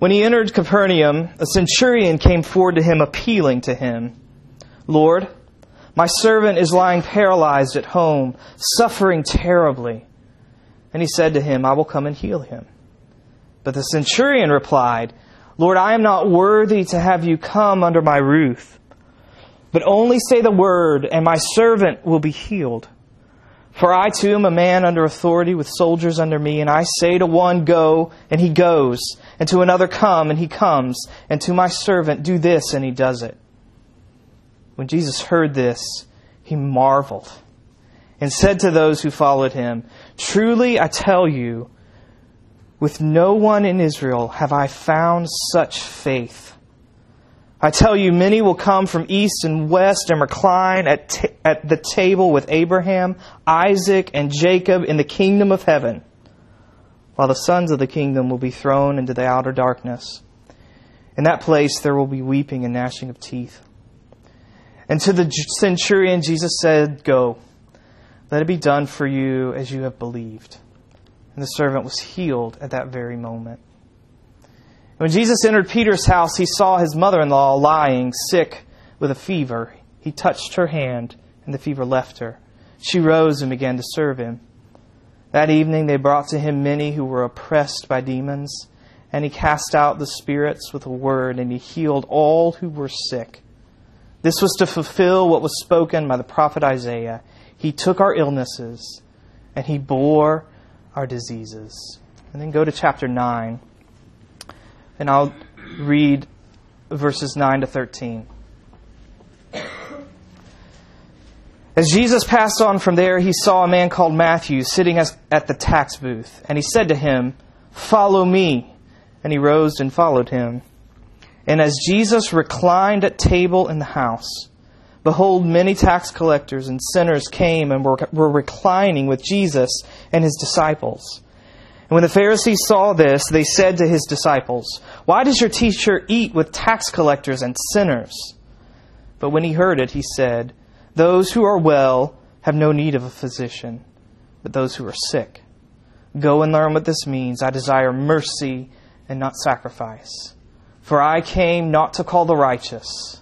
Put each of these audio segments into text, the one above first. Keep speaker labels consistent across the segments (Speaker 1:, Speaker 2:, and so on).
Speaker 1: When he entered Capernaum, a centurion came forward to him, appealing to him, Lord, my servant is lying paralyzed at home, suffering terribly. And he said to him, I will come and heal him. But the centurion replied, Lord, I am not worthy to have you come under my roof, but only say the word, and my servant will be healed. For I too am a man under authority with soldiers under me, and I say to one, Go, and he goes, and to another, Come, and he comes, and to my servant, Do this, and he does it. When Jesus heard this, he marveled and said to those who followed him, Truly I tell you, with no one in Israel have I found such faith. I tell you, many will come from east and west and recline at, t- at the table with Abraham, Isaac, and Jacob in the kingdom of heaven, while the sons of the kingdom will be thrown into the outer darkness. In that place there will be weeping and gnashing of teeth. And to the centurion, Jesus said, Go, let it be done for you as you have believed. And the servant was healed at that very moment. When Jesus entered Peter's house, he saw his mother in law lying sick with a fever. He touched her hand, and the fever left her. She rose and began to serve him. That evening they brought to him many who were oppressed by demons, and he cast out the spirits with a word, and he healed all who were sick. This was to fulfill what was spoken by the prophet Isaiah. He took our illnesses, and he bore our diseases. And then go to chapter 9 and I'll read verses 9 to 13. As Jesus passed on from there, he saw a man called Matthew sitting at the tax booth, and he said to him, Follow me. And he rose and followed him. And as Jesus reclined at table in the house, behold, many tax collectors and sinners came and were, were reclining with Jesus and his disciples. And when the Pharisees saw this, they said to his disciples, Why does your teacher eat with tax collectors and sinners? But when he heard it, he said, Those who are well have no need of a physician, but those who are sick. Go and learn what this means. I desire mercy and not sacrifice. For I came not to call the righteous,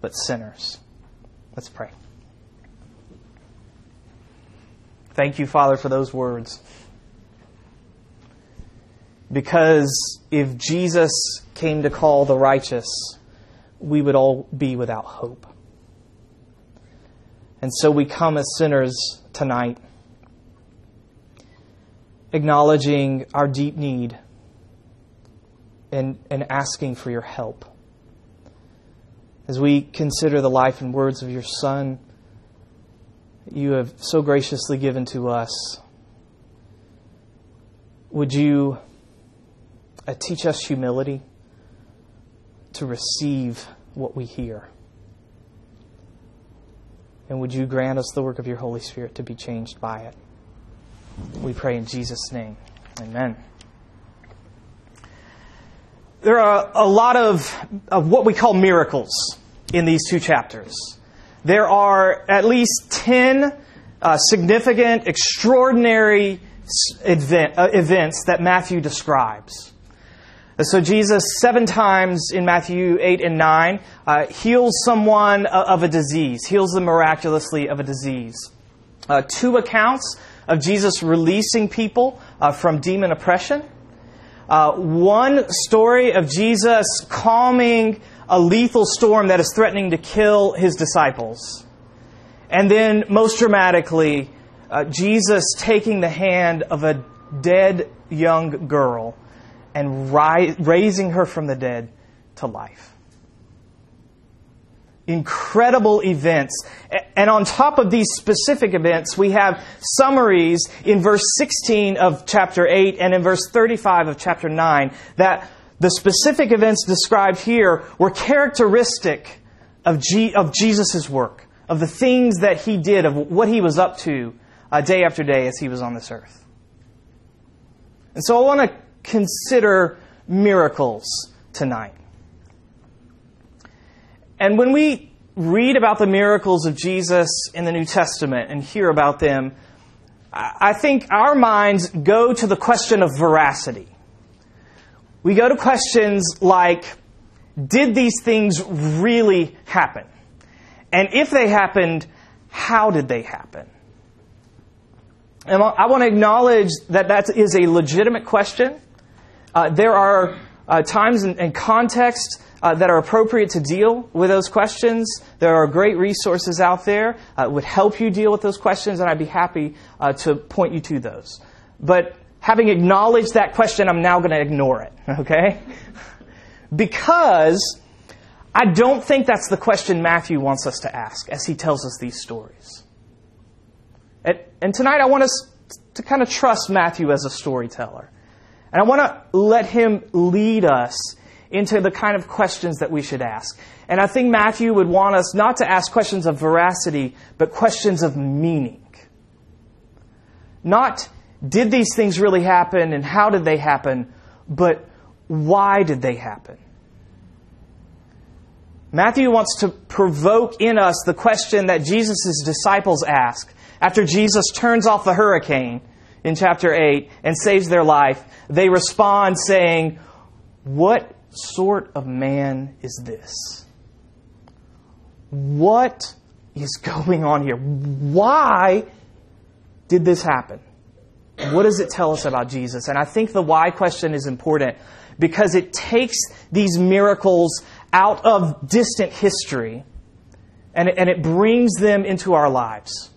Speaker 1: but sinners. Let's pray. Thank you, Father, for those words. Because if Jesus came to call the righteous, we would all be without hope. And so we come as sinners tonight, acknowledging our deep need and, and asking for your help. As we consider the life and words of your Son, you have so graciously given to us, would you uh, teach us humility to receive what we hear. And would you grant us the work of your Holy Spirit to be changed by it? We pray in Jesus' name. Amen. There are a lot of, of what we call miracles in these two chapters. There are at least 10 uh, significant, extraordinary event, uh, events that Matthew describes. So Jesus, seven times in Matthew 8 and 9, uh, heals someone of a disease, heals them miraculously of a disease. Uh, two accounts of Jesus releasing people uh, from demon oppression. Uh, one story of Jesus calming a lethal storm that is threatening to kill his disciples. And then, most dramatically, uh, Jesus taking the hand of a dead young girl and ri- raising her from the dead to life. Incredible events. And on top of these specific events, we have summaries in verse 16 of chapter 8 and in verse 35 of chapter 9 that the specific events described here were characteristic of, G- of Jesus' work, of the things that he did, of what he was up to uh, day after day as he was on this earth. And so I want to consider miracles tonight. And when we read about the miracles of Jesus in the New Testament and hear about them, I think our minds go to the question of veracity. We go to questions like, did these things really happen? And if they happened, how did they happen? And I want to acknowledge that that is a legitimate question. Uh, there are uh, times and, and contexts uh, that are appropriate to deal with those questions. There are great resources out there uh, that would help you deal with those questions, and I'd be happy uh, to point you to those. But having acknowledged that question, I'm now going to ignore it, okay? because I don't think that's the question Matthew wants us to ask as he tells us these stories. And, and tonight I want us to kind of trust Matthew as a storyteller. And I want to let him lead us into the kind of questions that we should ask. And I think Matthew would want us not to ask questions of veracity, but questions of meaning. Not, did these things really happen and how did they happen, but why did they happen? Matthew wants to provoke in us the question that Jesus' disciples ask after Jesus turns off the hurricane in chapter 8 and saves their life. They respond saying, What sort of man is this? What is going on here? Why did this happen? What does it tell us about Jesus? And I think the why question is important because it takes these miracles out of distant history and and it brings them into our lives.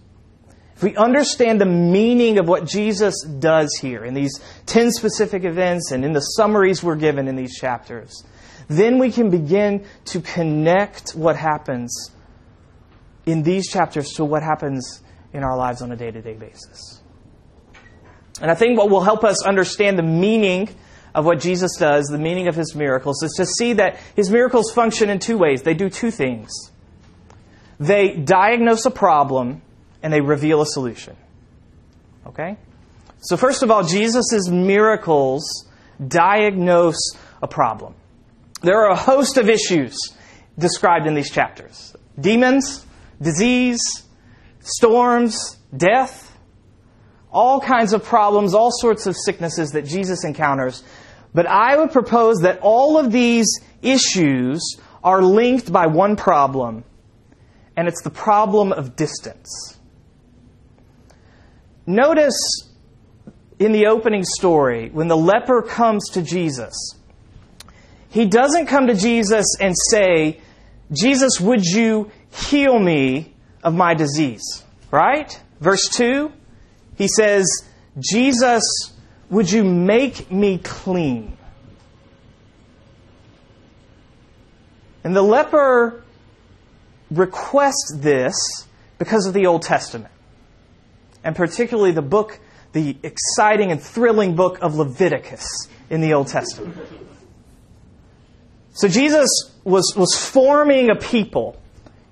Speaker 1: If we understand the meaning of what Jesus does here in these 10 specific events and in the summaries we're given in these chapters, then we can begin to connect what happens in these chapters to what happens in our lives on a day to day basis. And I think what will help us understand the meaning of what Jesus does, the meaning of his miracles, is to see that his miracles function in two ways. They do two things they diagnose a problem and they reveal a solution. Okay? So, first of all, Jesus' miracles diagnose a problem. There are a host of issues described in these chapters demons, disease, storms, death, all kinds of problems, all sorts of sicknesses that Jesus encounters. But I would propose that all of these issues are linked by one problem, and it's the problem of distance. Notice in the opening story, when the leper comes to Jesus, he doesn't come to Jesus and say, Jesus, would you heal me of my disease? Right? Verse 2, he says, Jesus, would you make me clean? And the leper requests this because of the Old Testament and particularly the book, the exciting and thrilling book of Leviticus in the Old Testament. So Jesus was, was forming a people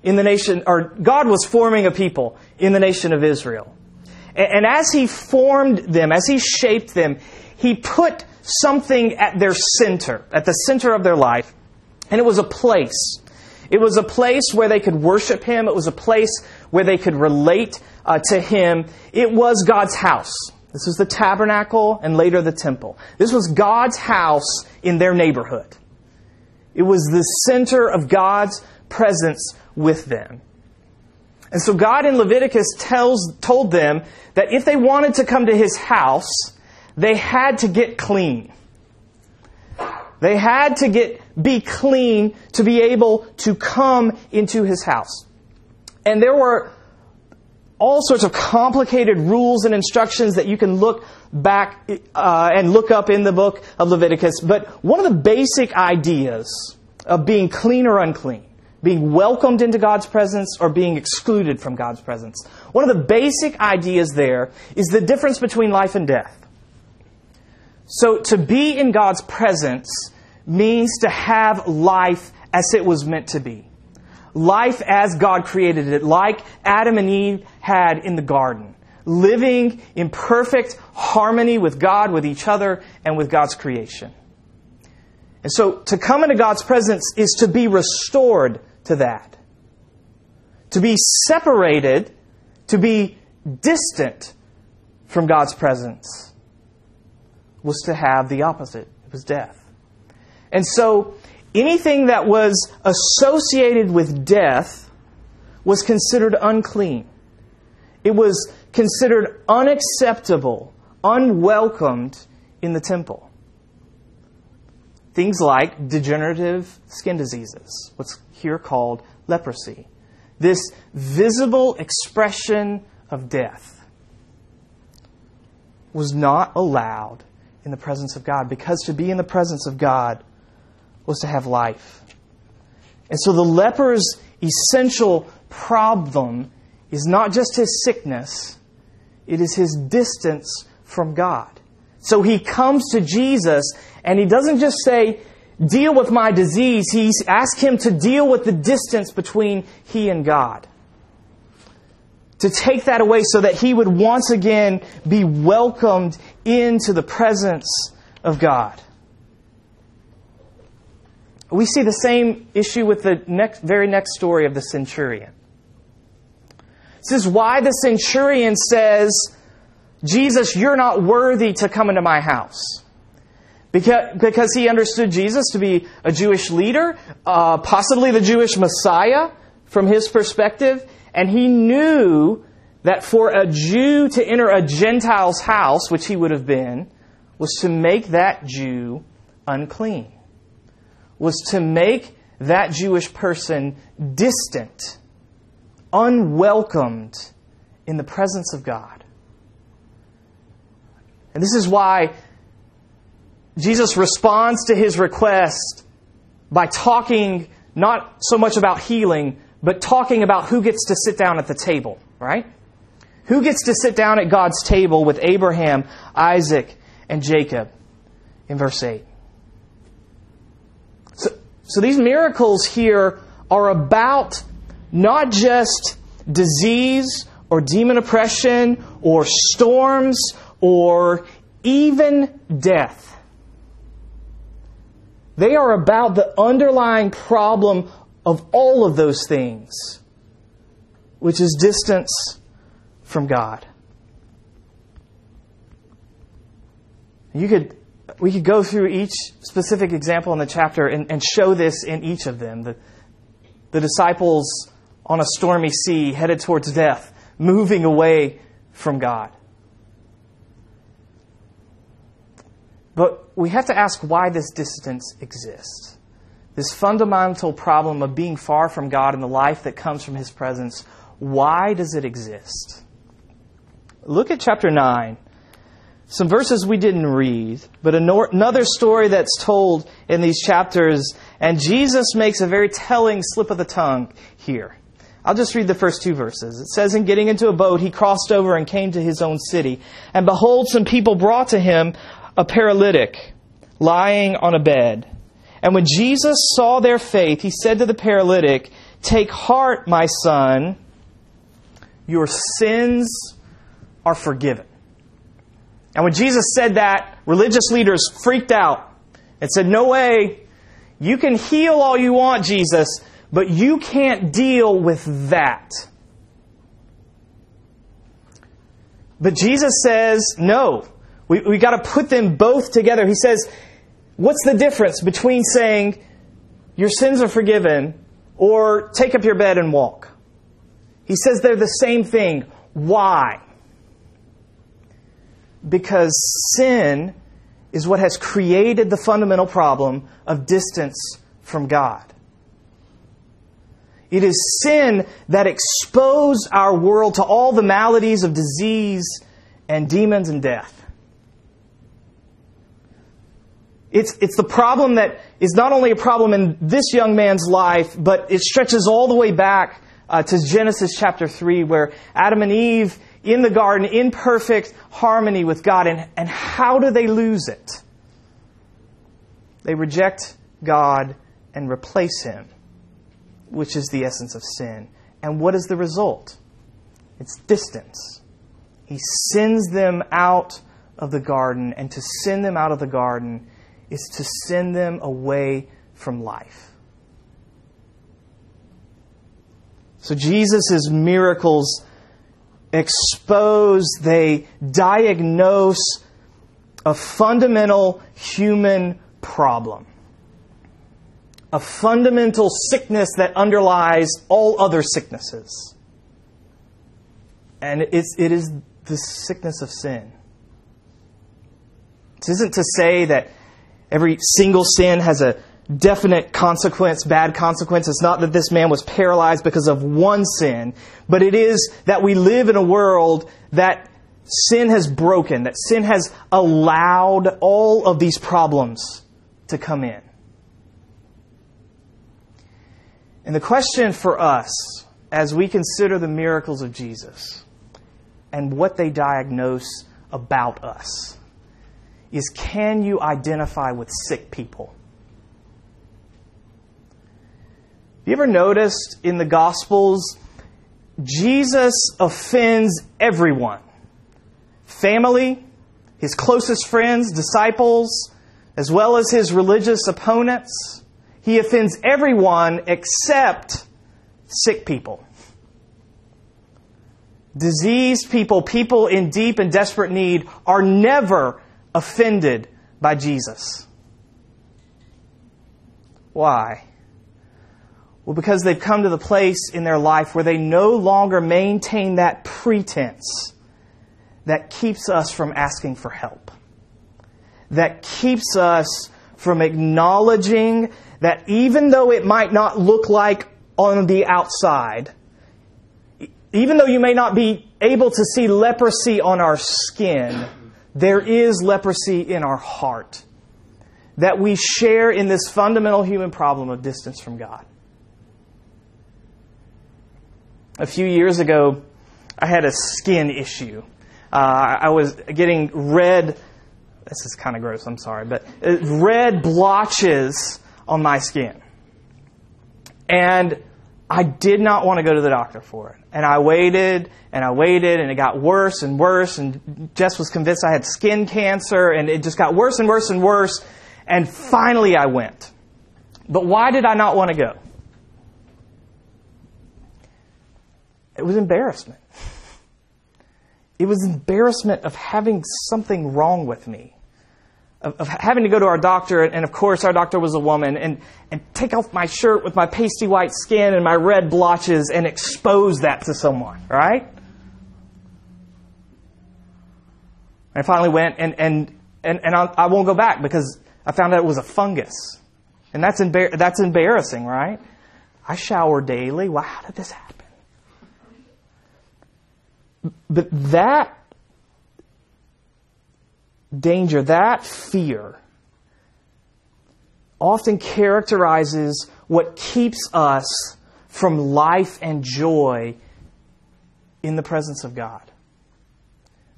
Speaker 1: in the nation, or God was forming a people in the nation of Israel. And, and as He formed them, as He shaped them, He put something at their center, at the center of their life, and it was a place. It was a place where they could worship Him. It was a place where they could relate uh, to him, it was God's house. This was the tabernacle and later the temple. This was God's house in their neighborhood. It was the center of God's presence with them. And so God in Leviticus tells, told them that if they wanted to come to his house, they had to get clean. They had to get, be clean to be able to come into his house. And there were all sorts of complicated rules and instructions that you can look back uh, and look up in the book of Leviticus. But one of the basic ideas of being clean or unclean, being welcomed into God's presence or being excluded from God's presence, one of the basic ideas there is the difference between life and death. So to be in God's presence means to have life as it was meant to be. Life as God created it, like Adam and Eve had in the garden. Living in perfect harmony with God, with each other, and with God's creation. And so to come into God's presence is to be restored to that. To be separated, to be distant from God's presence was to have the opposite. It was death. And so anything that was associated with death was considered unclean. It was considered unacceptable, unwelcomed in the temple. Things like degenerative skin diseases, what's here called leprosy. This visible expression of death was not allowed in the presence of God because to be in the presence of God was to have life. And so the leper's essential problem is not just his sickness, it is his distance from God. So he comes to Jesus and he doesn't just say, deal with my disease. He asks him to deal with the distance between he and God. To take that away so that he would once again be welcomed into the presence of God. We see the same issue with the next, very next story of the centurion. This is why the centurion says, Jesus, you're not worthy to come into my house. Because, because he understood Jesus to be a Jewish leader, uh, possibly the Jewish Messiah from his perspective, and he knew that for a Jew to enter a Gentile's house, which he would have been, was to make that Jew unclean was to make that Jewish person distant, unwelcomed in the presence of God. And this is why Jesus responds to his request by talking not so much about healing, but talking about who gets to sit down at the table, right? Who gets to sit down at God's table with Abraham, Isaac, and Jacob in verse 8. So these miracles here are about not just disease or demon oppression or storms or even death. They are about the underlying problem of all of those things, which is distance from God. You could we could go through each specific example in the chapter and, and show this in each of them. The, the disciples on a stormy sea headed towards death, moving away from God. But we have to ask why this distance exists. This fundamental problem of being far from God and the life that comes from His presence, why does it exist? Look at chapter 9 some verses we didn't read, but another story that's told in these chapters, and Jesus makes a very telling slip of the tongue here. I'll just read the first two verses. It says, In getting into a boat, he crossed over and came to his own city. And behold, some people brought to him a paralytic lying on a bed. And when Jesus saw their faith, he said to the paralytic, Take heart, my son, your sins are forgiven. And when Jesus said that, religious leaders freaked out and said, No way. You can heal all you want, Jesus, but you can't deal with that. But Jesus says, No. We, we got to put them both together. He says, What's the difference between saying, Your sins are forgiven, or take up your bed and walk? He says they're the same thing. Why? Because sin is what has created the fundamental problem of distance from God. It is sin that exposed our world to all the maladies of disease and demons and death. It's, it's the problem that is not only a problem in this young man's life, but it stretches all the way back uh, to Genesis chapter 3, where Adam and Eve in the garden in perfect harmony with God. And, and how do they lose it? They reject God and replace Him, which is the essence of sin. And what is the result? It's distance. He sends them out of the garden, and to send them out of the garden is to send them away from life. So Jesus' miracles expose, they diagnose a fundamental human problem. A fundamental sickness that underlies all other sicknesses. And it's, it is the sickness of sin. This isn't to say that every single sin has a definite consequence, bad consequence. It's not that this man was paralyzed because of one sin, but it is that we live in a world that sin has broken, that sin has allowed all of these problems to come in. And the question for us, as we consider the miracles of Jesus and what they diagnose about us, is can you identify with sick people? Have you ever noticed in the Gospels, Jesus offends everyone family, his closest friends, disciples, as well as his religious opponents. He offends everyone except sick people. Diseased people, people in deep and desperate need, are never offended by Jesus. Why? Well, because they've come to the place in their life where they no longer maintain that pretense that keeps us from asking for help, that keeps us from acknowledging that even though it might not look like on the outside, even though you may not be able to see leprosy on our skin, there is leprosy in our heart. That we share in this fundamental human problem of distance from God. A few years ago, I had a skin issue. Uh, I was getting red, this is kind of gross, I'm sorry, but uh, red blotches on my skin. And I did not want to go to the doctor for it. And I waited and I waited and it got worse and worse. And Jess was convinced I had skin cancer and it just got worse and worse and worse. And finally I went. But why did I not want to go? It was embarrassment. It was embarrassment of having something wrong with me. Of, of, having to go to our doctor, and of course our doctor was a woman, and, and take off my shirt with my pasty white skin and my red blotches and expose that to someone, right? I finally went, and, and, and, and I, won't go back because I found out it was a fungus. And that's, embar- that's embarrassing, right? I shower daily. Wow, how did this happen? But that danger, that fear, often characterizes what keeps us from life and joy in the presence of God.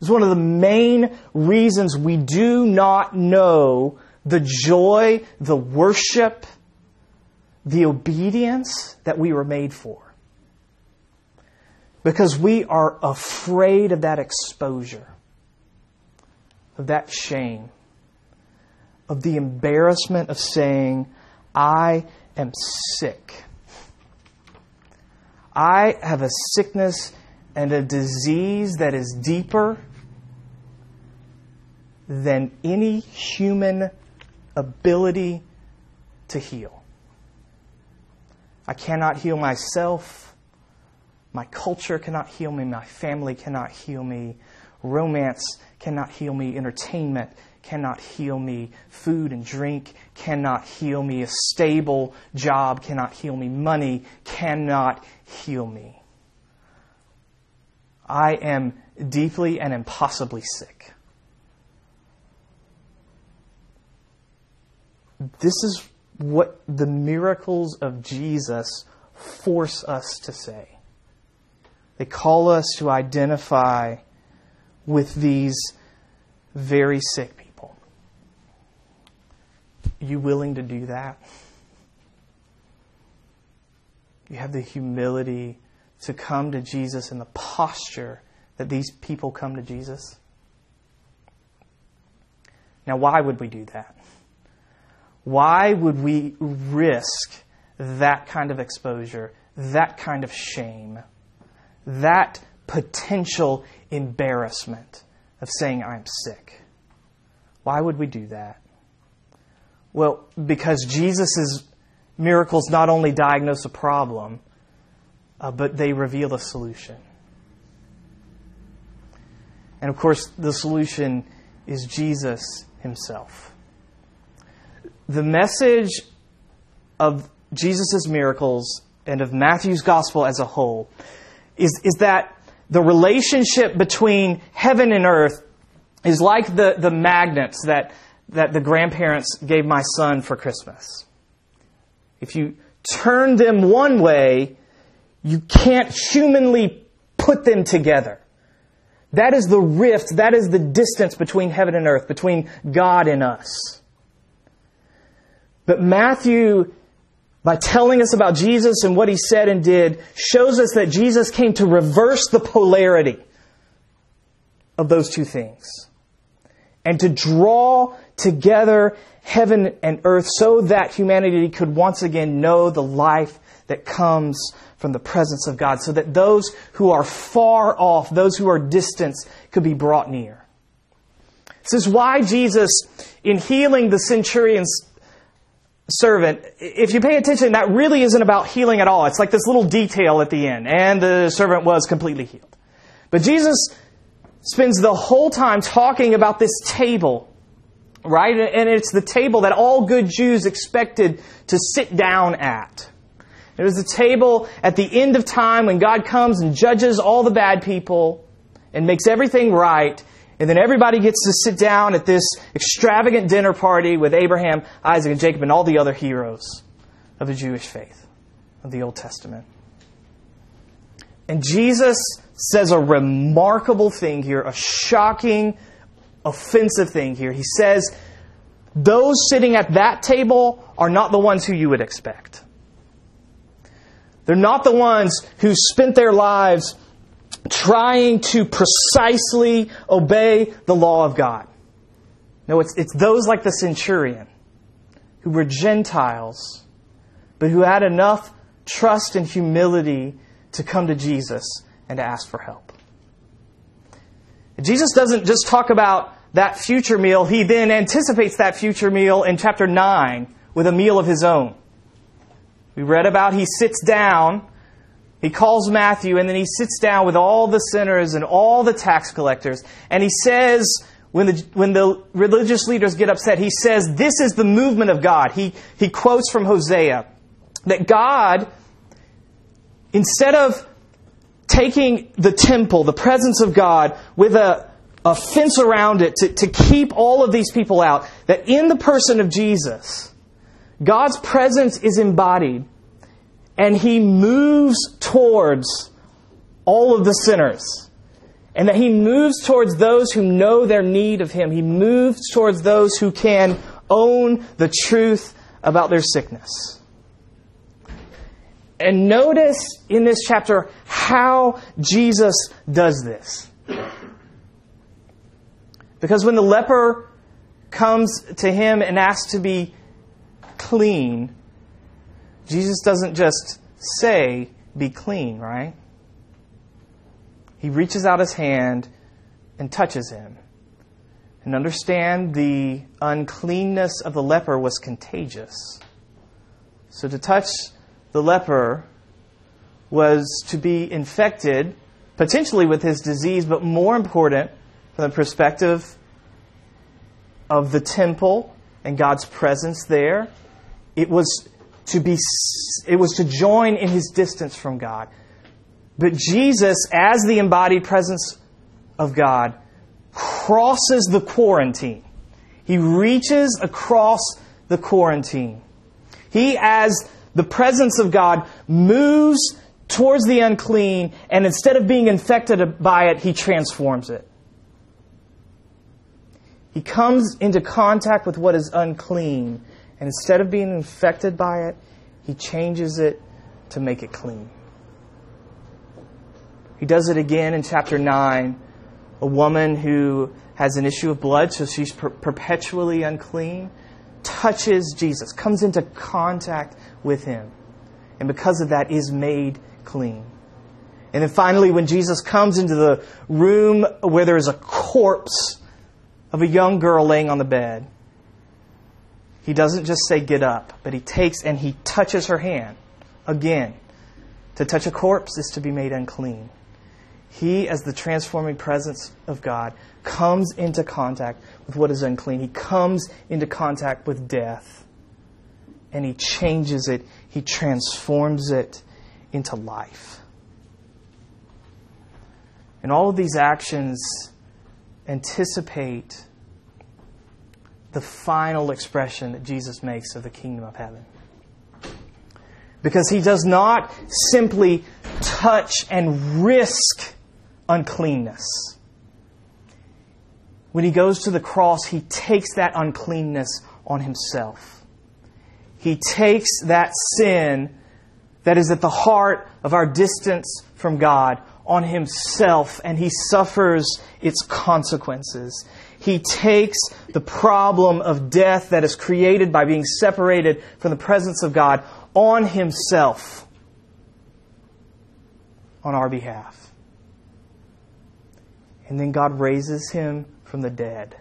Speaker 1: It's one of the main reasons we do not know the joy, the worship, the obedience that we were made for because we are afraid of that exposure, of that shame, of the embarrassment of saying, I am sick. I have a sickness and a disease that is deeper than any human ability to heal. I cannot heal myself. My culture cannot heal me. My family cannot heal me. Romance cannot heal me. Entertainment cannot heal me. Food and drink cannot heal me. A stable job cannot heal me. Money cannot heal me. I am deeply and impossibly sick. This is what the miracles of Jesus force us to say. They call us to identify with these very sick people. Are you willing to do that? You have the humility to come to Jesus in the posture that these people come to Jesus? Now, why would we do that? Why would we risk that kind of exposure, that kind of shame, that potential embarrassment of saying, I'm sick? Why would we do that? Well, because Jesus' miracles not only diagnose a problem, uh, but they reveal a solution. And of course, the solution is Jesus himself. The message of Jesus' miracles and of Matthew's gospel as a whole is, is that the relationship between heaven and earth is like the, the magnets that, that the grandparents gave my son for Christmas. If you turn them one way, you can't humanly put them together. That is the rift, that is the distance between heaven and earth, between God and us. But Matthew, by telling us about Jesus and what he said and did, shows us that Jesus came to reverse the polarity of those two things and to draw together heaven and earth so that humanity could once again know the life that comes from the presence of God, so that those who are far off, those who are distant, could be brought near. This is why Jesus, in healing the centurion's servant, if you pay attention, that really isn't about healing at all. It's like this little detail at the end, and the servant was completely healed. But Jesus spends the whole time talking about this table right? And it's the table that all good Jews expected to sit down at. It was the table at the end of time when God comes and judges all the bad people and makes everything right. And then everybody gets to sit down at this extravagant dinner party with Abraham, Isaac, and Jacob and all the other heroes of the Jewish faith of the Old Testament. And Jesus says a remarkable thing here, a shocking, offensive thing here. He says, those sitting at that table are not the ones who you would expect. They're not the ones who spent their lives trying to precisely obey the law of God. No, it's, it's those like the centurion who were Gentiles, but who had enough trust and humility to come to Jesus and to ask for help. Jesus doesn't just talk about that future meal, he then anticipates that future meal in chapter 9 with a meal of his own. We read about he sits down, he calls Matthew, and then he sits down with all the sinners and all the tax collectors, and he says, when the, when the religious leaders get upset, he says, This is the movement of God. He, he quotes from Hosea that God, instead of taking the temple, the presence of God, with a, a fence around it to, to keep all of these people out, that in the person of Jesus, God's presence is embodied, and He moves towards all of the sinners. And that He moves towards those who know their need of Him. He moves towards those who can own the truth about their sickness. And notice in this chapter how Jesus does this. Because when the leper comes to him and asks to be clean, Jesus doesn't just say, be clean, right? He reaches out his hand and touches him. And understand the uncleanness of the leper was contagious. So to touch the leper was to be infected, potentially with his disease, but more important, from the perspective of the temple and God's presence there, it was to be it was to join in his distance from God. But Jesus, as the embodied presence of God, crosses the quarantine. He reaches across the quarantine. He, as the presence of God, moves towards the unclean, and instead of being infected by it, he transforms it. He comes into contact with what is unclean And instead of being infected by it, he changes it to make it clean. He does it again in chapter 9. A woman who has an issue of blood, so she's per- perpetually unclean, touches Jesus, comes into contact with him, and because of that is made clean. And then finally, when Jesus comes into the room where there is a corpse of a young girl laying on the bed, he doesn't just say, Get up, but he takes and he touches her hand. Again, to touch a corpse is to be made unclean. He, as the transforming presence of God, comes into contact with what is unclean. He comes into contact with death. And he changes it, he transforms it into life. And all of these actions anticipate the final expression that Jesus makes of the kingdom of heaven. Because he does not simply touch and risk uncleanness. When he goes to the cross, he takes that uncleanness on himself. He takes that sin that is at the heart of our distance from God on himself and he suffers its consequences. He takes the problem of death that is created by being separated from the presence of God on himself on our behalf. And then God raises him from the dead,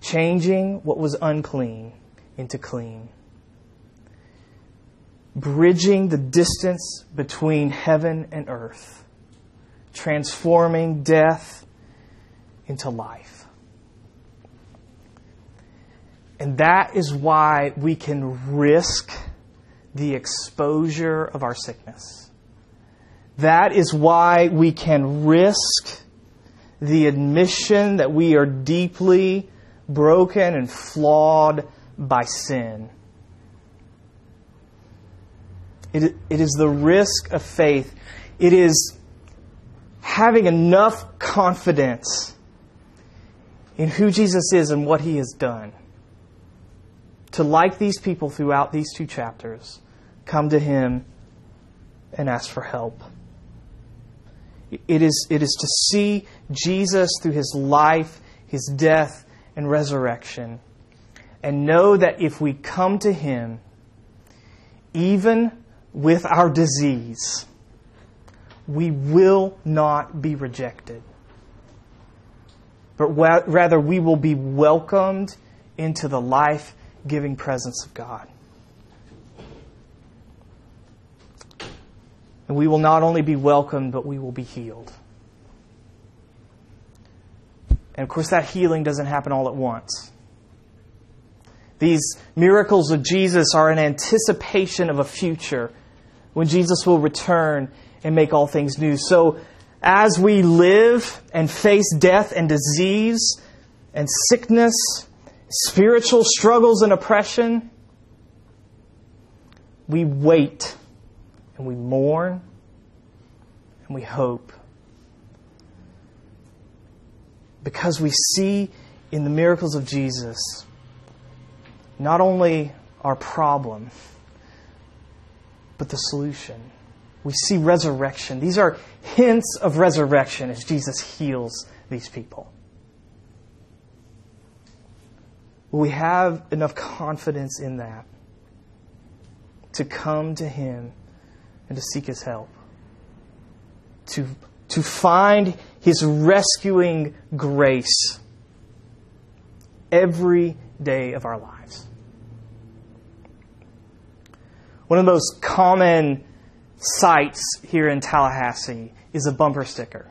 Speaker 1: changing what was unclean into clean bridging the distance between heaven and earth, transforming death into life. And that is why we can risk the exposure of our sickness. That is why we can risk the admission that we are deeply broken and flawed by sin it, it is the risk of faith. It is having enough confidence in who Jesus is and what he has done to, like these people throughout these two chapters, come to him and ask for help. It is, it is to see Jesus through his life, his death, and resurrection, and know that if we come to him, even with our disease, we will not be rejected. But rather, we will be welcomed into the life giving presence of God. And we will not only be welcomed, but we will be healed. And of course, that healing doesn't happen all at once. These miracles of Jesus are an anticipation of a future when Jesus will return and make all things new. So, as we live and face death and disease and sickness, spiritual struggles and oppression, we wait and we mourn and we hope. Because we see in the miracles of Jesus not only our problem, but the solution. We see resurrection. These are hints of resurrection as Jesus heals these people. We have enough confidence in that to come to Him and to seek His help, to, to find His rescuing grace every day of our lives. One of the most common sights here in Tallahassee is a bumper sticker.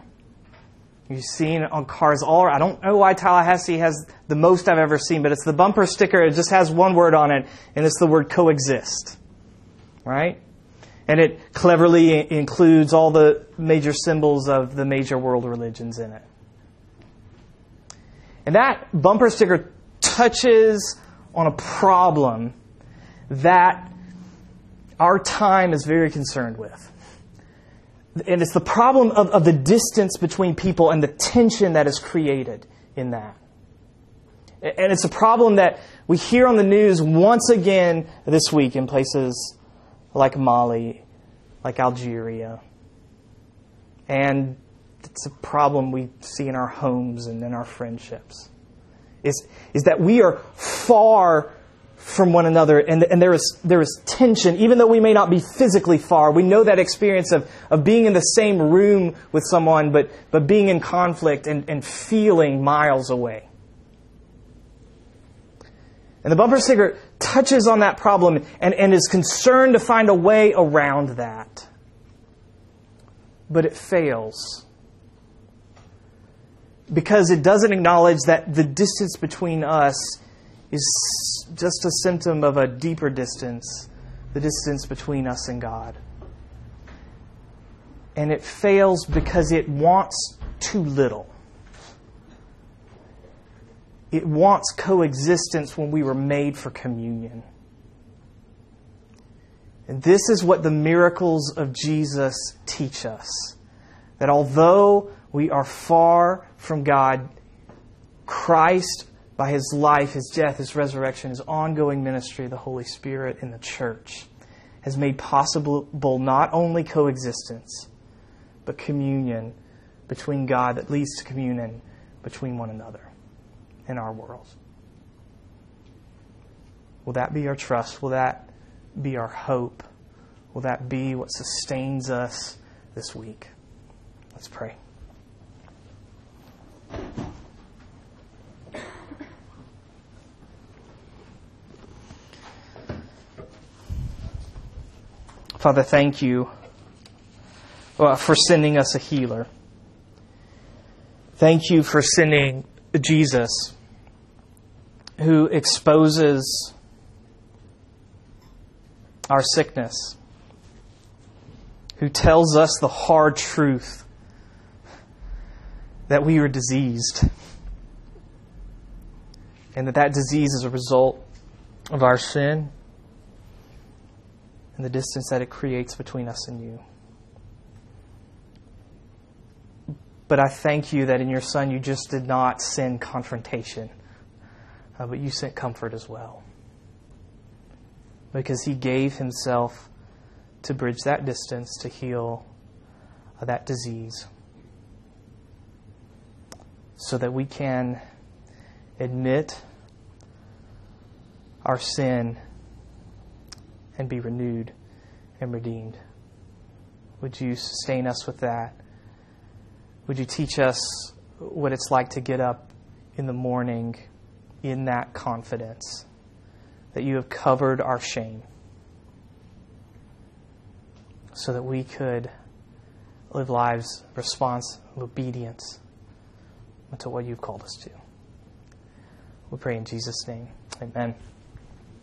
Speaker 1: You've seen on cars all around. I don't know why Tallahassee has the most I've ever seen, but it's the bumper sticker. It just has one word on it, and it's the word coexist. Right? And it cleverly includes all the major symbols of the major world religions in it. And that bumper sticker touches on a problem that our time is very concerned with. And it's the problem of, of the distance between people and the tension that is created in that. And it's a problem that we hear on the news once again this week in places like Mali, like Algeria. And it's a problem we see in our homes and in our friendships. Is, is that we are far from one another and, and there, is, there is tension, even though we may not be physically far. We know that experience of, of being in the same room with someone, but, but being in conflict and, and feeling miles away. And the bumper sticker touches on that problem and, and is concerned to find a way around that. But it fails. Because it doesn't acknowledge that the distance between us is just a symptom of a deeper distance, the distance between us and God. And it fails because it wants too little. It wants coexistence when we were made for communion. And this is what the miracles of Jesus teach us. That although we are far from God, Christ, by his life, his death, his resurrection, his ongoing ministry the Holy Spirit in the church, has made possible not only coexistence, but communion between God that leads to communion between one another in our world. Will that be our trust? Will that be our hope? Will that be what sustains us this week? Let's pray. Father, thank you uh, for sending us a healer. Thank you for sending Jesus who exposes our sickness, who tells us the hard truth that we are diseased, and that that disease is a result of our sin and the distance that it creates between us and you. But I thank you that in your Son you just did not send confrontation uh, but you sent comfort as well. Because he gave himself to bridge that distance to heal uh, that disease so that we can admit our sin and be renewed and redeemed. Would you sustain us with that? Would you teach us what it's like to get up in the morning? in that confidence that you have covered our shame so that we could live lives of response, of obedience to what you've called us to. We pray in Jesus' name. Amen.